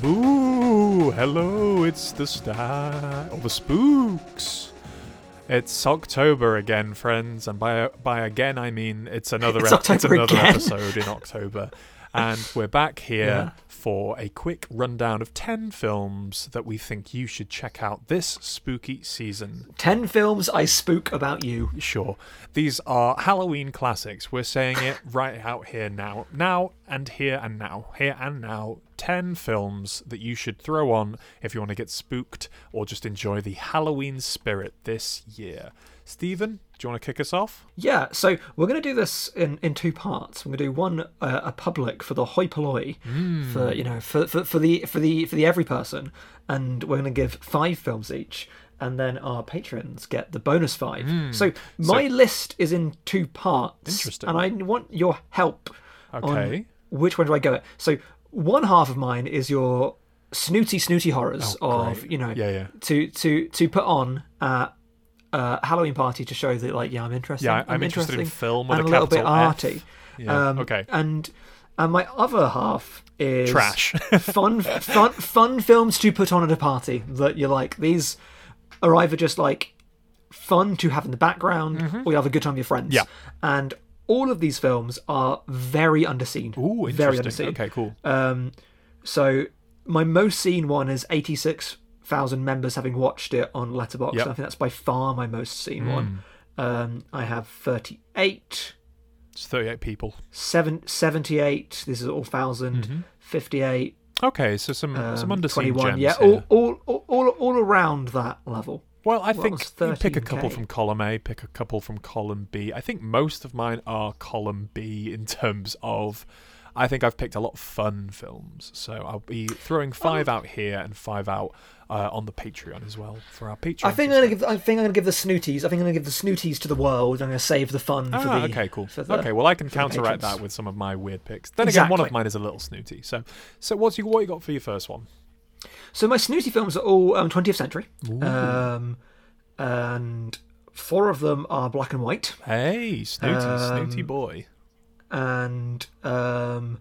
Boo! Hello, it's the star or the spooks. It's October again, friends, and by by again I mean it's another It's ep- it's another again. episode in October, and we're back here Yeah. For a quick rundown of ten films that we think you should check out this spooky season. Ten films I spook about you. Sure. These are Halloween classics. We're saying it right out here now. Now and here and now. Here and now. 10 films that you should throw on if you want to get spooked or just enjoy the Halloween spirit this year. Stephen, do you want to kick us off? Yeah, so we're going to do this in, in two parts. We're going to do one uh, a public for the hoi polloi, for you know for, for for the for the for the every person, and we're going to give five films each, and then our patrons get the bonus five. So my list is in two parts. Interesting. and I want your help. Okay. On which one do I go at? So one half of mine is your snooty snooty horrors Oh, of great. you know Yeah, yeah. to to to put on at a Halloween party to show that like yeah I'm interested. Yeah, I'm interested in film with and a a little bit F. arty. Yeah, Um, okay. And and my other half is Trash. fun fun fun films to put on at a party that you're like. These are either just like fun to have in the background or you have a good time with your friends. Mm-hmm. Yeah. And all of these films are very underseen. Ooh, very underseen. Okay, cool. Um, so my most seen one is eighty six thousand members having watched it on Letterboxd. Yep. I think that's by far my most seen one. Um, I have thirty eight. It's 38 people. Seven, 78 this is all 1000 58 Okay, so some some um, underseen 21 gems yeah here. all, all, all, all, all around that level Well, I What think you pick a couple from column A, pick a couple from column B. I think most of mine are column B in terms of. I think I've picked a lot of fun films, so I'll be throwing five out here and five out uh, on the Patreon as well for our Patreon. I think I'm gonna give I think I'm gonna give the snooties I think I'm gonna give the snooties to the world I'm gonna save the fun for Ah, the okay, cool. for the- okay, well, I can counteract that with some of my weird picks. Then again, one of mine is a little snooty. So, so what's you what you got for your first one? so my snooty films are all um, 20th century um, and four of them are black and white Hey, snooty, snooty Um, boy. and um,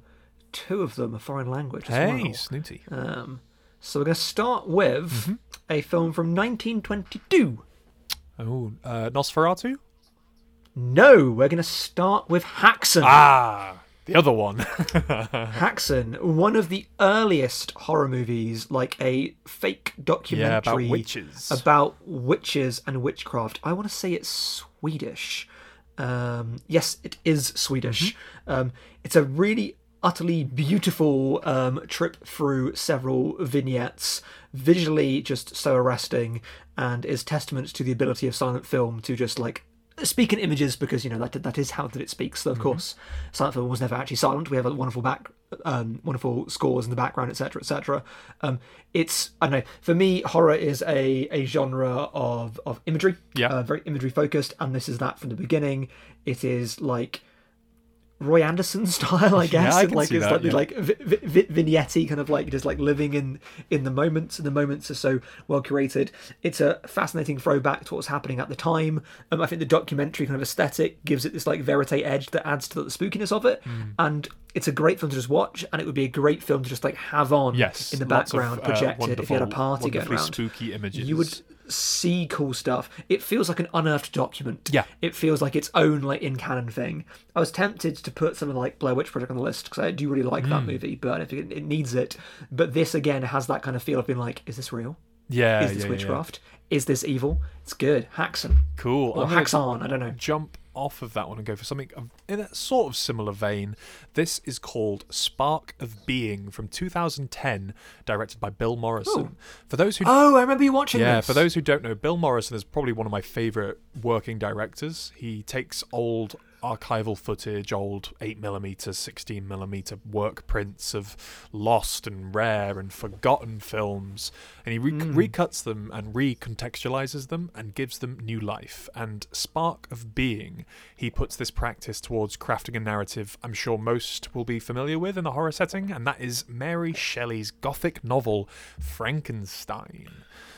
two of them are foreign language Hey, well. snooty. Um, so we're going to start with Mm-hmm. a film from 1922. Oh, uh, Nosferatu. No, we're going to start with Haxan. Ah, the other one. Haxan, one of the earliest horror movies, like a fake documentary yeah, about witches. about witches and witchcraft. I want to say it's Swedish. Um, yes, it is Swedish. Mm-hmm. Um, it's a really utterly beautiful um, trip through several vignettes, visually just so arresting, and is testament to the ability of silent film to just like speak in images because you know that that is how that it speaks. So of course, silent film was never actually silent. We have a wonderful back, um, wonderful scores in the background, etc., etc. Um, it's I don't know. For me, horror is a a genre of of imagery. Yeah. uh, very imagery focused, and this is that from the beginning. It is like. Roy Andersson style, I guess, I and can like it's that, like the yeah. like vi- vi- vignette kind of like just like living in in the moments, and the moments are so well curated. It's a fascinating throwback to what's happening at the time. Um, I think the documentary kind of aesthetic gives it this like verite edge that adds to the spookiness of it, Hmm. and it's a great film to just watch, and it would be a great film to just like have on yes, in the lots of, background uh, projected if you had a party going around spooky images. you would see cool stuff. It feels like an unearthed document. Yeah. It feels like its own like in canon thing. I was tempted to put something like Blair Witch Project on the list because I do really like Hmm. that movie, but it, it needs it. But this again has that kind of feel of being like, is this real? yeah, Is this yeah, yeah, witchcraft? Is this evil? It's good. Haxon. Cool. Or Haxon, I don't know. Jump off of that one and go for something in a sort of similar vein. This is called Spark of Being from 2010, directed by Bill Morrison. For those who Oh, I remember you watching Yeah, this. for those who don't know, Bill Morrison is probably one of my favorite working directors. He takes old archival footage, old 8mm, 16mm work prints of lost and rare and forgotten films, and he re- hmm. recuts them and recontextualizes them and gives them new life. And Spark of Being, he puts this practice towards crafting a narrative I'm sure most will be familiar with in the horror setting, and that is Mary Shelley's gothic novel Frankenstein.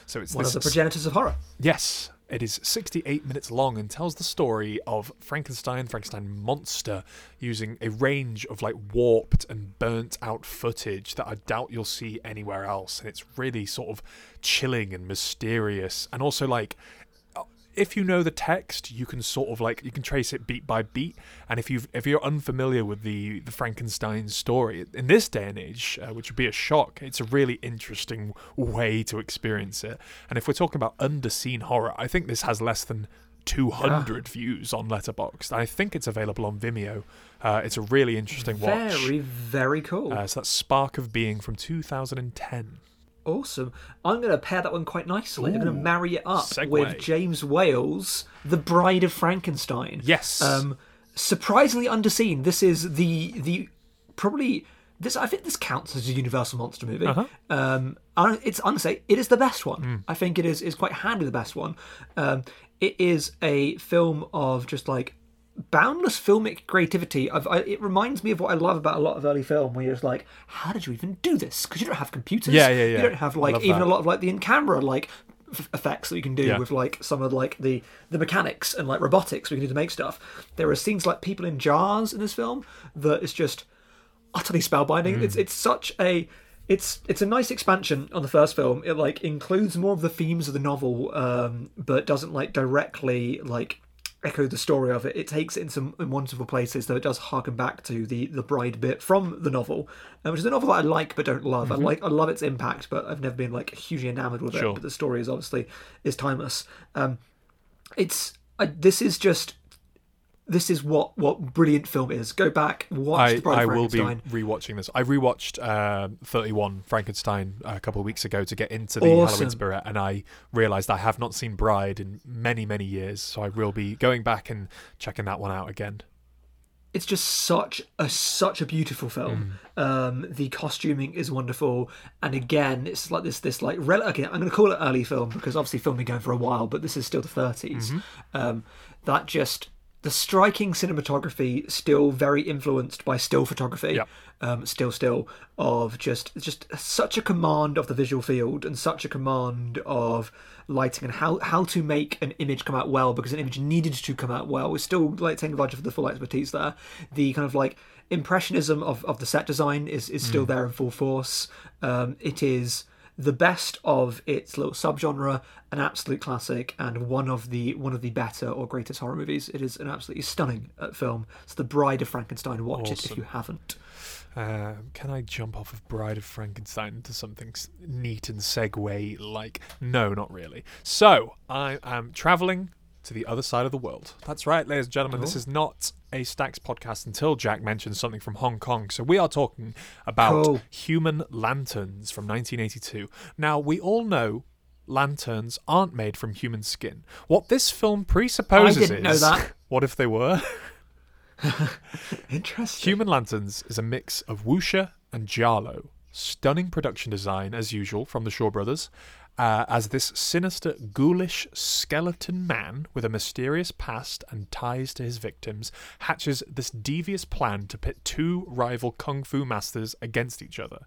So it's one this of the progenitors of horror. Yes. It is 68 minutes long and tells the story of Frankenstein, Frankenstein monster, using a range of like warped and burnt out footage that I doubt you'll see anywhere else. And it's really sort of chilling and mysterious, and also like if you know the text, you can sort of like you can trace it beat by beat. And if you if you're unfamiliar with the the Frankenstein story in this day and age, uh, which would be a shock, it's a really interesting way to experience it. And if we're talking about underseen horror, I think this has less than 200 yeah. views on Letterboxd. I think it's available on Vimeo. Uh, it's a really interesting watch. Very, very cool. Uh, so that's Spark of Being from 2010. Awesome. I'm going to pair that one quite nicely. Ooh, I'm going to marry it up segue. with James Whale's The Bride of Frankenstein. Yes. Um, surprisingly underseen. This is the the probably this. I think this counts as a Universal monster movie. Uh-huh. Um, it's honestly it is the best one. Mm. I think it is is quite handy the best one. Um, it is a film of just like boundless filmic creativity. Of, I, it reminds me of what I love about a lot of early film, where you're just like, how did you even do this? Because you don't have computers. Yeah, yeah, yeah. You don't have like even that. a lot of like the in camera like f- effects that you can do Yeah. with like some of like the the mechanics and like robotics we can do to make stuff. There are scenes like people in jars in this film that is just utterly spellbinding. It's it's such a it's it's a nice expansion on the first film. It like includes more of the themes of the novel, um, but doesn't like directly like echo the story of it. It takes it in some in wonderful places, though it does harken back to the the bride bit from the novel, uh, which is a novel that I like but don't love. I like I love its impact, but I've never been like hugely enamored with Sure. it. But the story is obviously is timeless. Um, it's I, this is just this is what what brilliant film is. Go back, watch I, the Bride I will be rewatching this. I rewatched uh, 31 Frankenstein a couple of weeks ago to get into the Awesome. Halloween spirit, and I realised I have not seen Bride in many, many years. So I will be going back and checking that one out again. it's just such a such a beautiful film. Um, the costuming is wonderful, and again, it's like this this like rel- okay. I'm going to call it early film because obviously film been going for a while, but this is still the 30s. Um, that just the striking cinematography, still very influenced by still photography. Yeah. Um, still, still of just just such a command of the visual field and such a command of lighting and how how to make an image come out well because an image needed to come out well. We're still like taking advantage of the full expertise there. The kind of like impressionism of, of the set design is is still there in full force. Um, it is the best of its little subgenre, an absolute classic, and one of the one of the better or greatest horror movies. It is an absolutely stunning uh, film. It's The Bride of Frankenstein. Watch it if you haven't. Uh, can I jump off of Bride of Frankenstein into something neat and segue like? No, not really. So I am traveling to the other side of the world. That's right, ladies and gentlemen. This oh. is not a Stacks podcast until Jack mentions something from Hong Kong. So we are talking about Cool. Human Lanterns from 1982. Now we all know. Lanterns aren't made from human skin. What this film presupposes didn't know is, that. what if they were? Interesting. Human Lanterns is a mix of wuxia and giallo. Stunning production design, as usual, from the Shaw Brothers, uh, as this sinister, ghoulish skeleton man with a mysterious past and ties to his victims hatches this devious plan to pit two rival kung fu masters against each other.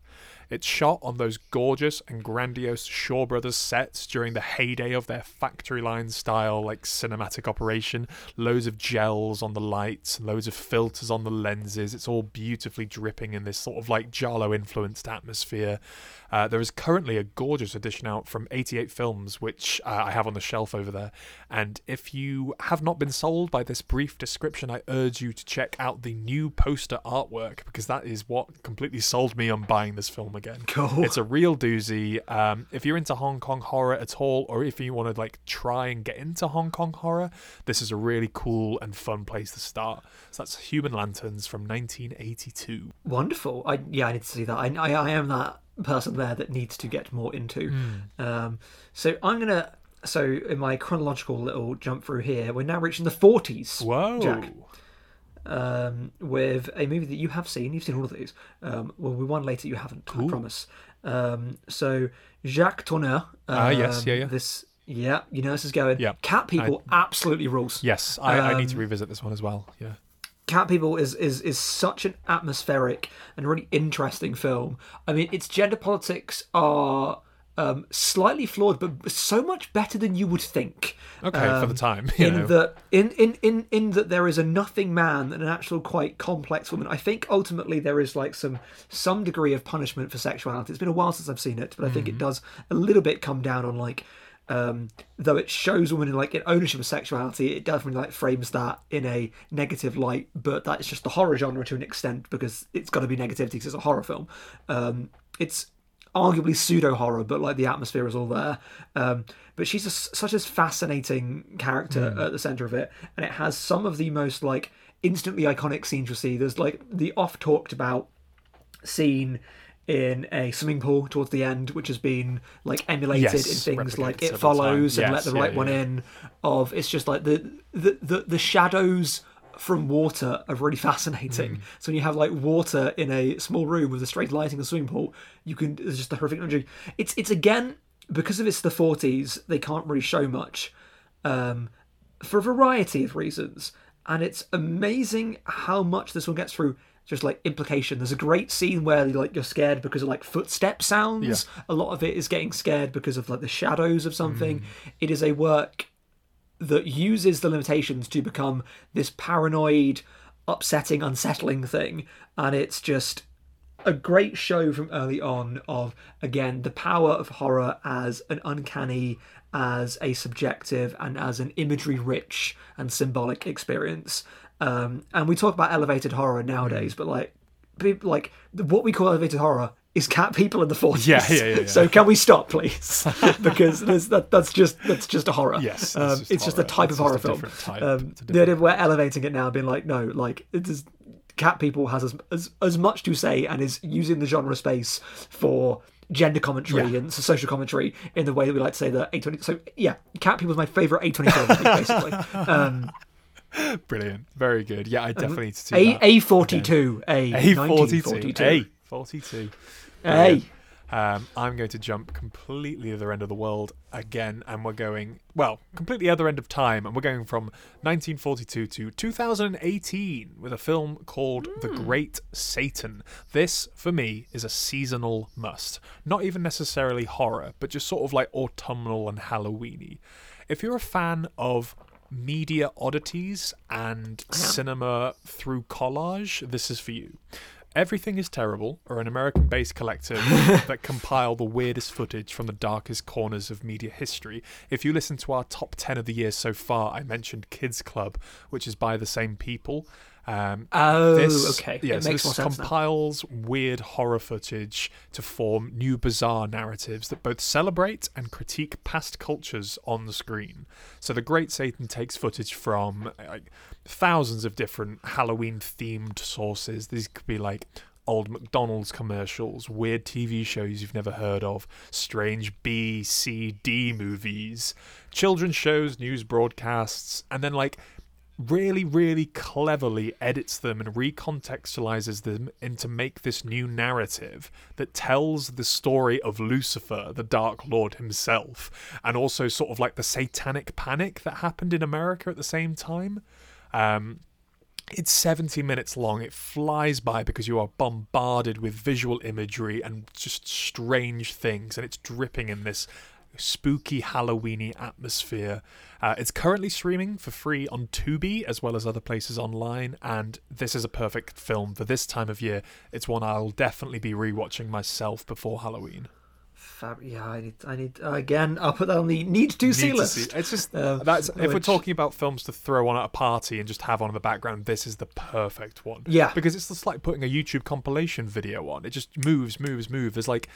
It's shot on those gorgeous and grandiose Shaw Brothers sets during the heyday of their factory line style, like cinematic operation. Loads of gels on the lights, loads of filters on the lenses. It's all beautifully dripping in this sort of like giallo influenced atmosphere. Uh, there is currently a gorgeous edition out from 88 Films, which uh, I have on the shelf over there. And if you have not been sold by this brief description, I urge you to check out the new poster artwork because that is what completely sold me on buying this film again. Cool. It's a real doozy. Um, if you're into Hong Kong horror at all, or if you want to like try and get into Hong Kong horror, this is a really cool and fun place to start. So that's Human Lanterns from 1982. Wonderful. I yeah, I need to see that. I I, I am that person there that needs to get more into. Um, so I'm gonna. So in my chronological little jump through here, we're now reaching the 40s. Whoa. Jack. um, with a movie that you have seen. You've seen all of these. Um, well, we one later you haven't. I promise. Um, so Jacques Tourneur. Um, Ah, yes, yeah, yeah. This, yeah, you know this is going. Yeah. Cat People absolutely rules. Yes, I, I need to Um, revisit this one as well. Yeah. Cat People is, is is such an atmospheric and really interesting film. I mean, its gender politics are um, slightly flawed, but so much better than you would think. Okay, for the Um, time. You in know. that in, in in in that there is a nothing man and an actual quite complex woman. I think ultimately there is like some some degree of punishment for sexuality. It's been a while since I've seen it, but I think it does a little bit come down on like um though it shows women in like in ownership of sexuality, it definitely like frames that in a negative light, but that's just the horror genre to an extent because it's got to be negativity because it's a horror film. Um it's arguably pseudo horror, but like the atmosphere is all there. Um, but she's a, such a fascinating character at the center of it, and it has some of the most like instantly iconic scenes you'll see. There's like the oft talked about scene in a swimming pool towards the end, which has been like emulated Yes, in things like It Follows times. and Yes, Let the yeah, Right One yeah. in. Of it's just like the the the, the shadows from water are really fascinating. Mm. So when you have like water in a small room with a straight lighting a swimming pool, you can it's just a horrific imagery. It's it's again because of it's the forties, they can't really show much. Um for a variety of reasons. And it's amazing how much this one gets through just like implication. There's a great scene where like you're scared because of like footstep sounds. A lot of it is getting scared because of like the shadows of something. Hmm. It is a work that uses the limitations to become this paranoid, upsetting, unsettling thing. And it's just a great show from early on of again the power of horror as an uncanny as a subjective and as an imagery rich and symbolic experience um, and we talk about elevated horror nowadays but like like what we call elevated horror is cat people in the 40s Yeah, yeah, yeah, yeah. so can we stop please? Because there's, that, that's just that's just a horror. Yes, it's um, just it's just a type It's of horror film. different type. um, the idea we're elevating it now being like no like it is cat people has as, as as much to say and is using the genre space for gender commentary Yeah. and social commentary in the way that we like to say that A24 so yeah cat people is my favorite A24 film basically. Um Brilliant. Very good. Yeah, I definitely need to see A that. A42 A A42. 1942 A42. A Um, I'm going to jump completely the other end of the world again, and we're going, well, completely other end of time, and we're going from 1942 to 2018 with a film called The Great Satan. This, for me, is a seasonal must. Not even necessarily horror, but just sort of like autumnal and Halloweeny. If you're a fan of media oddities and uh-huh. cinema through collage, this is for you. Everything is Terrible are an American based collective that compile the weirdest footage from the darkest corners of media history. If you listen to our top 10 of the year so far, I mentioned Kids Club, which is by the same people. Um, oh this, okay Yeah, it so makes this sense now. compiles weird horror footage to form new bizarre narratives that both celebrate and critique past cultures on the screen. So the Great Satan takes footage from like thousands of different Halloween themed sources. These could be like old McDonald's commercials, weird TV shows you've never heard of, strange B, C, D movies, children's shows, news broadcasts, and then like really, really cleverly edits them and recontextualizes them into make this new narrative that tells the story of Lucifer, the Dark Lord himself, and also sort of like the satanic panic that happened in America at the same time. Um, it's 70 minutes long. It flies by because you are bombarded with visual imagery and just strange things, and it's dripping in this spooky Halloweeny atmosphere. Uh, it's currently streaming for free on Tubi as well as other places online, and this is a perfect film for this time of year. It's one I'll definitely be rewatching myself before Halloween. Fab- yeah I need I need uh, again I'll put that on the need to see C Need to list see- It's just Um, that's if we're talking about films to throw on at a party and just have on in the background. This is the perfect one. Yeah. because it's just like putting a YouTube compilation video on. It just moves, moves, moves. There's like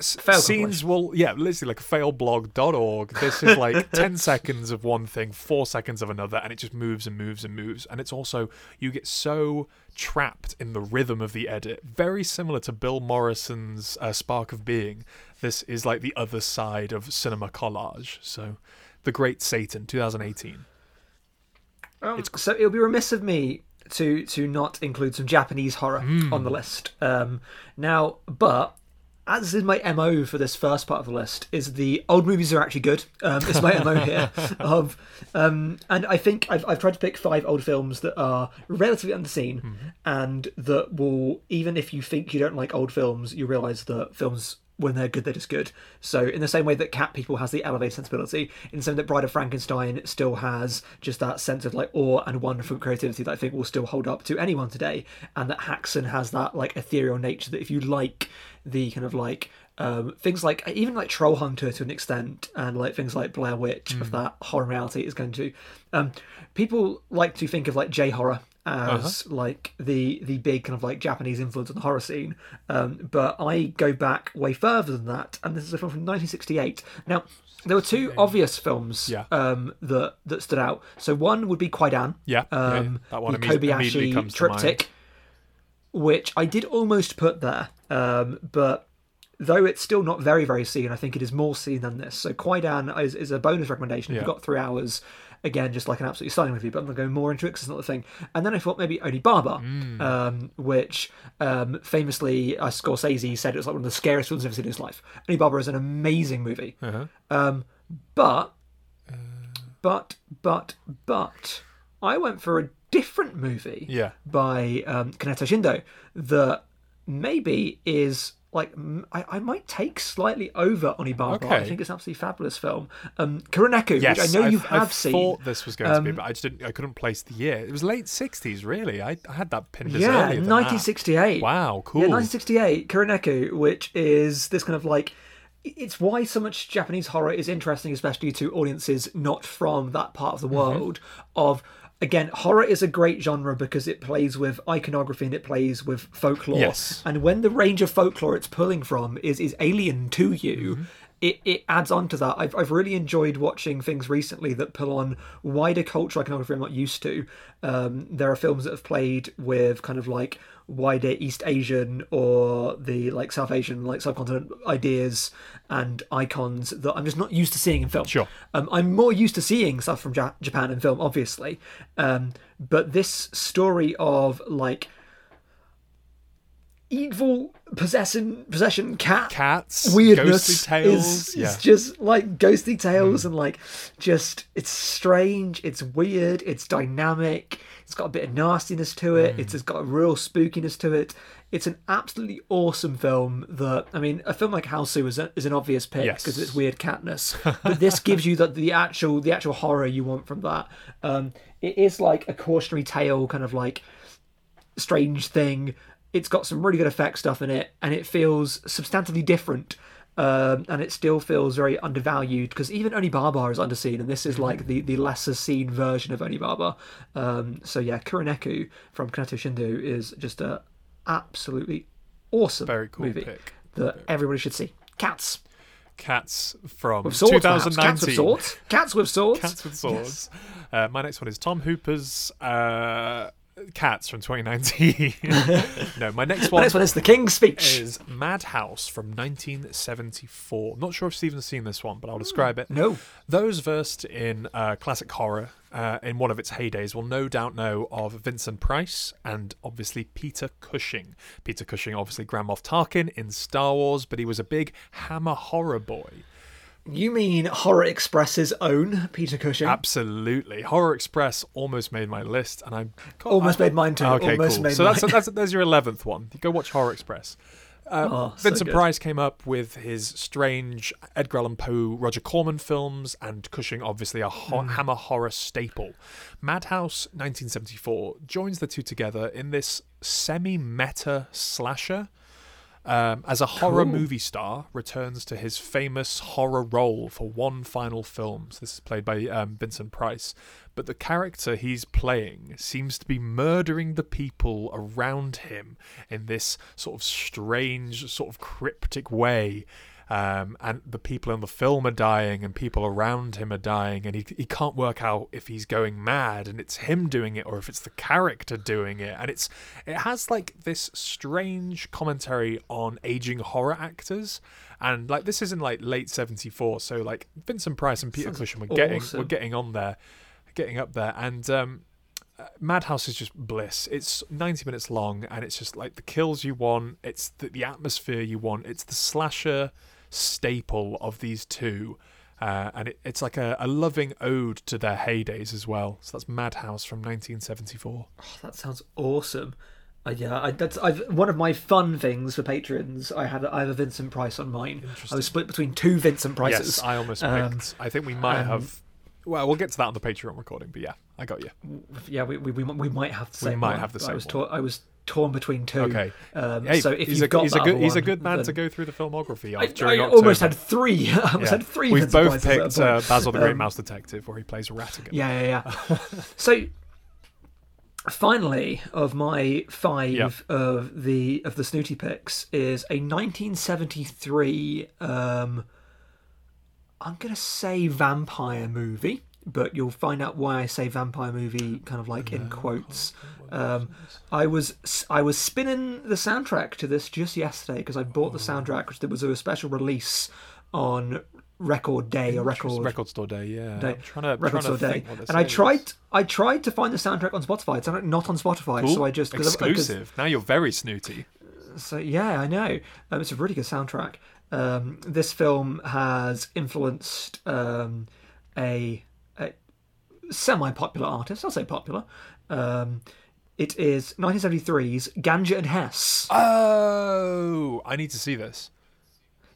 Fail scenes will yeah, literally like failblog.org. This is like ten seconds of one thing, four seconds of another, and it just moves and moves and moves. And it's also you get so trapped in the rhythm of the edit, very similar to Bill Morrison's uh, Spark of Being. This is like the other side of cinema collage. So, The Great Satan, 2018. Um, so it would be remiss of me to to not include some Japanese horror Hmm. on the list. Um, now, but as is my mo for this first part of the list, is the old movies are actually good. Um, it's my mo here of, um, and I think I've I've tried to pick five old films that are relatively underseen, Mm-hmm. and that will even if you think you don't like old films, you realise that films when they're good, they're just good. So in the same way that Cat People has the elevated sensibility, in the same that Bride of Frankenstein still has just that sense of like awe and wonder from creativity that I think will still hold up to anyone today, and that Haxan has that like ethereal nature that if you like the kind of like um, things like even like Troll Hunter to an extent, and like things like Blair Witch of that horror reality is going to. Um, people like to think of like J horror as like the the big kind of like Japanese influence on the horror scene, um, but I go back way further than that, and this is a film from 1968. Now. There were two obvious films Yeah. um, that that stood out. So one would be Kwaidan, Yeah, yeah, yeah. um, That one the Kobayashi comes to mind. triptych, which I did almost put there, um, but though it's still not very very seen, I think it is more seen than this. So Kwaidan is, is a bonus recommendation. If Yeah. you've got three hours, again, just like an absolutely stunning movie. But I'm going to go more into it because it's not the thing. And then I thought maybe Oni Baba, Mm. um, which um, famously uh, Scorsese said it was like one of the scariest films he's ever seen in his life. Oni Baba is an amazing movie. Uh-huh. Um, but, but, but, but, I went for a different movie Yeah. by um, Kaneto Shindo that maybe is like I, I might take slightly over Onibaba. I Okay. think it's an absolutely fabulous film. Um, Kuroneko, Yes, which I know I've- you have I've seen. thought this was going to be, Um, but I just didn't. I couldn't place the year. It was late '60s, really. I, I had that pinned as yeah, earlier than that. 1968. Wow, cool. Yeah, 1968, Kuroneko, which is this kind of like. It's why so much Japanese horror is interesting, especially to audiences not from that part of the Mm-hmm. world. Of again, horror is a great genre because it plays with iconography and it plays with folklore. Yes. And when the range of folklore it's pulling from is is alien to you, Mm-hmm. it, it adds on to that. I've, I've really enjoyed watching things recently that pull on wider cultural iconography I'm not used to. Um, there are films that have played with kind of like wider East Asian or the like South Asian like subcontinent ideas and icons that I'm just not used to seeing in film. Sure. Um, I'm more used to seeing stuff from ja- Japan in film, obviously, um, but this story of like evil possession possession cat Cats, weirdness ghostly tales. is, yeah. is just like ghostly tales and like just it's strange it's weird it's dynamic it's got a bit of nastiness to it it's, it's got a real spookiness to it it's an absolutely awesome film that i mean a film like Hausu is, a, is an obvious pick Yes. because it's weird catness but this gives you the, the actual the actual horror you want from that um it is like a cautionary tale kind of like strange thing. It's got some really good effect stuff in it, and it feels substantively different. Um, and it still feels very undervalued because even Oni Baba is underseen, and this is like the, the lesser seen version of Oni Baba. Um, so yeah, Kuroneko from Kaneto Shindo is just a absolutely awesome Very cool movie pick. that everybody should see. Cats Cats from with swords, perhaps. 2019. Cats with swords. Cats with swords. Cats with swords. Uh, my next one is Tom Hooper's uh, Cats from 2019. no, my next one next one is The King's Speech. is Madhouse from 1974. Not sure if Stephen's seen this one, but I'll describe it. No. Those versed in uh, classic horror uh, in one of its heydays will no doubt know of Vincent Price and obviously Peter Cushing. Peter Cushing, obviously Grand Moff Tarkin in Star Wars, but he was a big Hammer horror boy. You mean Horror Express's own Peter Cushing? Absolutely, Horror Express almost made my list, and I Almost I- made mine too. Okay, Almost cool. made so that's mine. that's there's your eleventh one. Go watch Horror Express. Uh, Oh, Vincent good. Price came up with his strange Edgar Allan Poe, Roger Corman films, and Cushing, obviously a ho- Mm. Hammer horror staple. Madhouse, 1974, joins the two together in this semi-meta slasher. Um, as a horror Cool. movie star, returns to his famous horror role for one final film. So this is played by um, Vincent Price, but the character he's playing seems to be murdering the people around him in this sort of strange, sort of cryptic way. Um, and the people in the film are dying, and people around him are dying, and he he can't work out if he's going mad, and it's him doing it, or if it's the character doing it, and it's it has like this strange commentary on aging horror actors, and like this is in like late '74, so like Vincent Price and Peter Cushing were getting awesome. were getting on there, getting up there, and um, uh, Madhouse is just bliss. It's 90 minutes long, and it's just like the kills you want. It's the, the atmosphere you want. It's the slasher staple of these two. Uh, and it, it's like a, a loving ode to their heydays as well. So that's Madhouse from 1974. That sounds awesome. Uh, yeah, I, that's I've, one of my fun things for patrons. I had I have a Vincent Price on mine. I was split between two Vincent Prices. Yes, I almost Um, picked. I think we might um, have. Well, we'll get to that on the Patreon recording, but yeah, I got you. yeah, we, we, we, we might have the We same. might one, have the but I was torn. I was torn between two. Okay. Um, Hey, so if he's you've a, got he's a good other he's a good man to go through the filmography I, during I October. almost had three. I almost Yeah. had three. We've both Prices at a picked uh. Basil the Great Um, Mouse Detective, where he plays Ratigan. Yeah, yeah, yeah. so finally, of my five Yep. of the of the snooty picks is a 1973. Um, I'm gonna say vampire movie, but you'll find out why I say vampire movie, kind of like in quotes. Um, I was I was spinning the soundtrack to this just yesterday because I bought the soundtrack, which there was a special release on Record Day or Record Record Store Day, yeah. Day. I'm trying to, Record trying Store to Day, think what this and I tried. I tried to find the soundtrack on Spotify. It's not on Spotify, Cool. so I just 'cause I- exclusive. Now you're very snooty. so yeah, I know. Um, it's a really good soundtrack. Um, this film has influenced um, a semi-popular artist. I'll say popular. Um, it is 1973's Ganja and Hess. Oh, I need to see this.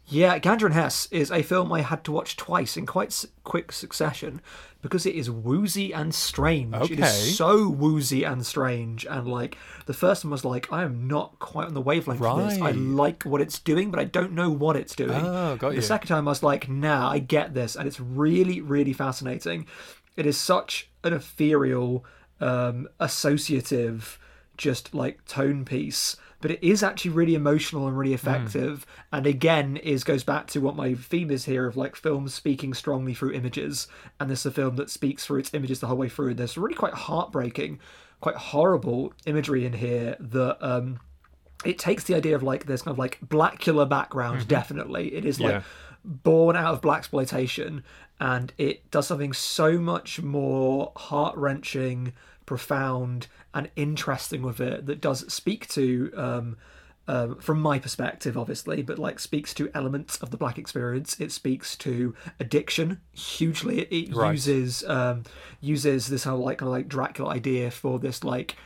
Yeah, Ganja and Hess is a film I had to watch twice in quite quick succession because it is woozy and strange. Okay. is so woozy and strange, and like the first one was like, I am not quite on the wavelength of this. I like what it's doing, but I don't know what it's doing. Oh, got you. the second time I was like, Nah, I get this, and it's really, really fascinating. It is such an ethereal, um, associative, just like tone piece but it is actually really emotional and really effective and again is goes back to what my theme is here of like films speaking strongly through images and this is a film that speaks through its images the whole way through. And there's really quite heartbreaking quite horrible imagery in here that um it takes the idea of like there's kind of like Blacula background definitely. It is Yeah. like born out of black exploitation and it does something so much more heart-wrenching profound and interesting with it that does speak to um, um, from my perspective obviously but like speaks to elements of the black experience it speaks to addiction hugely it, it Right. uses um, uses this whole like kind of like dracula idea for this like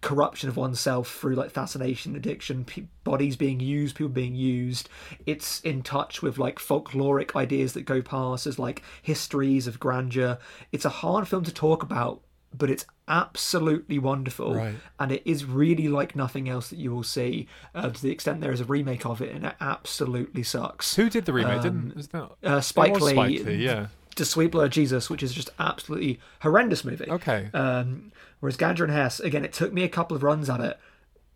corruption of oneself through like fascination addiction pe- bodies being used people being used it's in touch with like folkloric ideas that go past as like histories of grandeur it's a hard film to talk about but it's absolutely wonderful Right. and it is really like nothing else that you will see uh, to the extent there is a remake of it and it absolutely sucks Who did the remake? Didn't is that uh, Spike Lee, Spike Lee, yeah. The Sweet Blood Jesus, which is just absolutely horrendous movie. Okay. Um, whereas Ganja and Hess, again, it took me a couple of runs at it,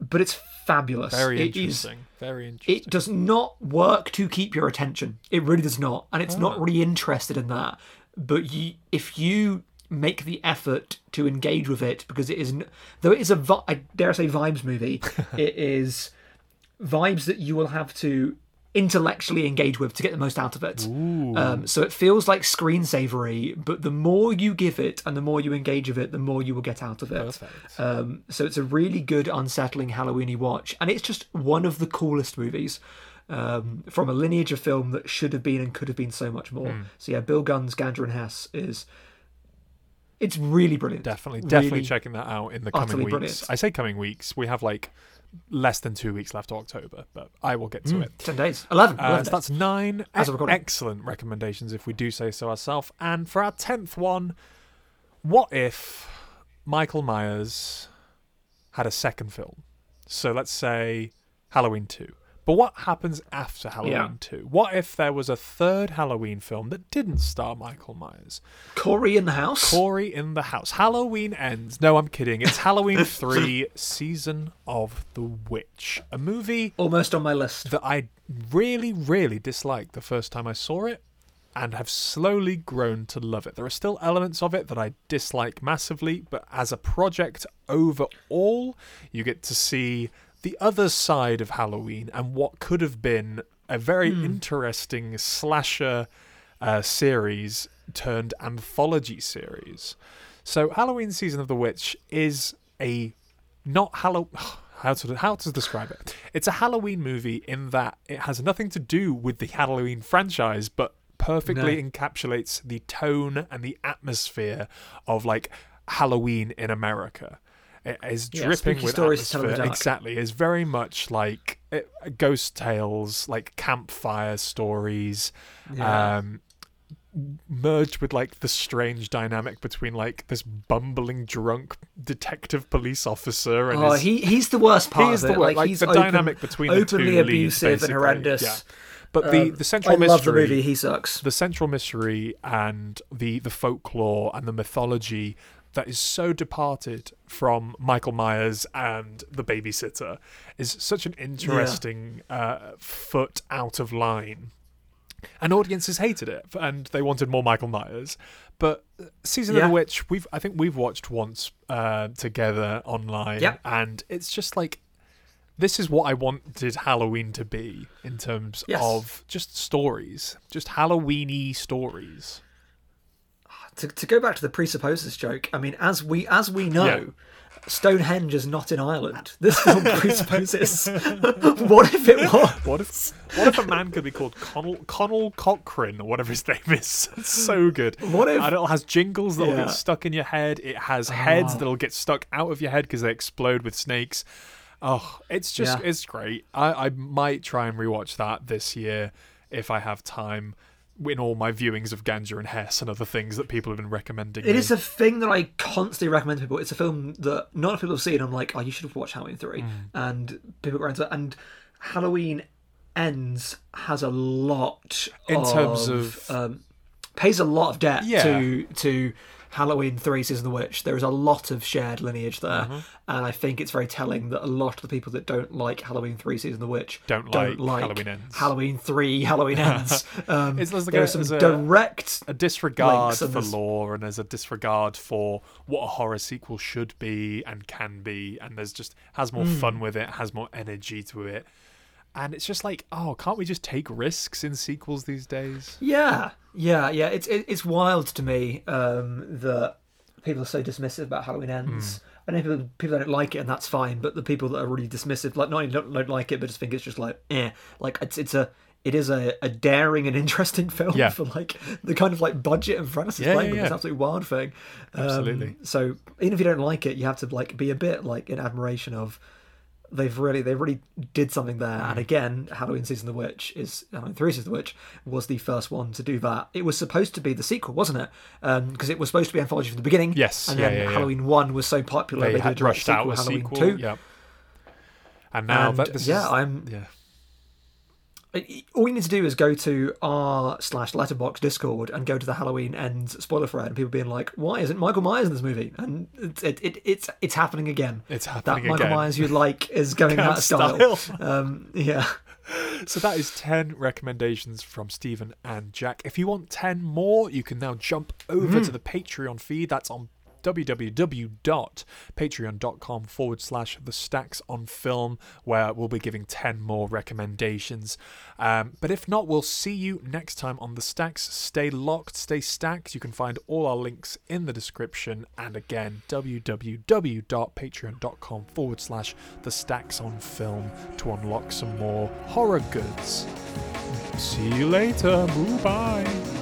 but it's fabulous. Very It is- interesting. Very interesting. it does not work to keep your attention. It really does not, and it's Ah. not really interested in that. But you, if you make the effort to engage with it, because it is, though it is a, I dare say, vibes movie, it is vibes that you will have to intellectually engage with to get the most out of it. Um, so it feels like screensavery, but the more you give it and the more you engage with it, the more you will get out of it. Um, so it's a really good, unsettling Halloweeny watch, and it's just one of the coolest movies um, from a lineage of film that should have been and could have been so much more. Hmm. So yeah, Bill Gunn's Ganja and Hess is it's really brilliant. Definitely, definitely Really checking that out in the coming weeks. brilliant. I say coming weeks. We have like less than two weeks left of October, but I will get to it. Ten days, eleven. Uh, 11 so days. that's nine As e- excellent recommendations, if we do say so ourselves. And for our tenth one, what if Michael Myers had a second film? So let's say Halloween two. But what happens after Halloween Yeah. 2? What if there was a third Halloween film that didn't star Michael Myers? Corey in the house. Corey in the house. Halloween ends. No, I'm kidding. It's Halloween 3 Season of the Witch. A movie Almost on my list. that I really, really disliked the first time I saw it and have slowly grown to love it. There are still elements of it that I dislike massively, but as a project overall, you get to see the other side of Halloween and what could have been a very interesting slasher uh, series turned anthology series. So, Halloween Season of the Witch is a not Halloween. How to how to describe it? It's a Halloween movie in that it has nothing to do with the Halloween franchise, but perfectly encapsulates the tone and the atmosphere of like Halloween in America. It is Yeah, dripping with stories to tell atmosphere. Exactly, it's very much like uh, ghost tales, like campfire stories, Yeah. um, merged with like the strange dynamic between like this bumbling drunk detective police officer and oh, his, he he's the worst part he is of the it. wor- Like, like he's the open- dynamic between the two openly leads, abusive and basically. horrendous. Yeah. But the Um, the central I mystery, love the movie. He sucks. the central mystery and the the folklore and the mythology that is so departed from Michael Myers and the babysitter is such an interesting uh, foot out of line. And audiences hated it, and they wanted more Michael Myers. But season Yeah. of the witch, we've I think we've watched once uh, together online, Yep. and it's just like this is what I wanted Halloween to be in terms Yes. of just stories, just Halloweeny stories. To, to go back to the presupposes joke, I mean, as we as we know, Stonehenge is not in Ireland. This film presupposes. what if it was? What if what if a man could be called Connell Connell Cochrane or whatever his name is? It's so good. What if- and it has jingles that'll Yeah. get stuck in your head. It has ah. heads Oh. that'll get stuck out of your head because they explode with snakes. Oh, it's just Yeah. it's great. I, I might try and rewatch that this year if I have time. In all my viewings of Ganja and Hess and other things that people have been recommending. It me. is a thing that I constantly recommend to people. It's a film that not enough people have seen. I'm like, oh, you should have watched Halloween three, Mm. and people go into it. And Halloween Ends has a lot In terms of- um, pays a lot of debt Yeah. to to Halloween three season of the witch. There is a lot of shared lineage there, Mm-hmm. and I think it's very telling that a lot of the people that don't like Halloween three season of the witch Don't don't like like Halloween Ends. Halloween three Halloween Ends. Um, It's- there's like there a- some direct a disregard for there's- law and there's a disregard for what a horror sequel should be and can be and there's just has more Hmm. fun with it has more energy to it and it's just like oh can't we just take risks in sequels these days Yeah, yeah, yeah. It's it, it's wild to me um, that people are so dismissive about Halloween Ends. I know people people don't like it, and that's fine. But the people that are really dismissive, like not only don't, don't like it, but just think it's just like eh. Like it's it's a it is a, a daring and interesting film Yeah. for like the kind of like budget and Francis Yeah, playing yeah. It's yeah. an absolutely wild thing. Um, Absolutely. So even if you don't like it, you have to like be a bit like in admiration of they've really they really did something there. Mm. and again halloween season of the witch is halloween 3 season of the witch was the first one to do that. It was supposed to be the sequel wasn't it? Because it was supposed to be anthology from the beginning. Yes, and yeah, then yeah, yeah. halloween 1 was so popular they they, had did a direct out halloween sequel 2 yeah and now And, that this yeah, is I'm- yeah all you need to do is go to r slash Letterboxd discord and go to the halloween ends spoiler thread and people being like why isn't michael myers in this movie and it's it, it, it's it's happening again it's that happening michael myers you like is going of style, style. um yeah So that is 10 recommendations from Stephen and Jack. If you want 10 more, you can now jump over Mm. to the Patreon feed. That's on www.patreon.com forward slash the stacks on film, where we'll be giving 10 more recommendations. Um, but if not, we'll see you next time on the stacks. Stay locked, stay stacked. You can find all our links in the description. And again, www.patreon.com forward slash the stacks on film to unlock some more horror goods. See you later. Bye bye.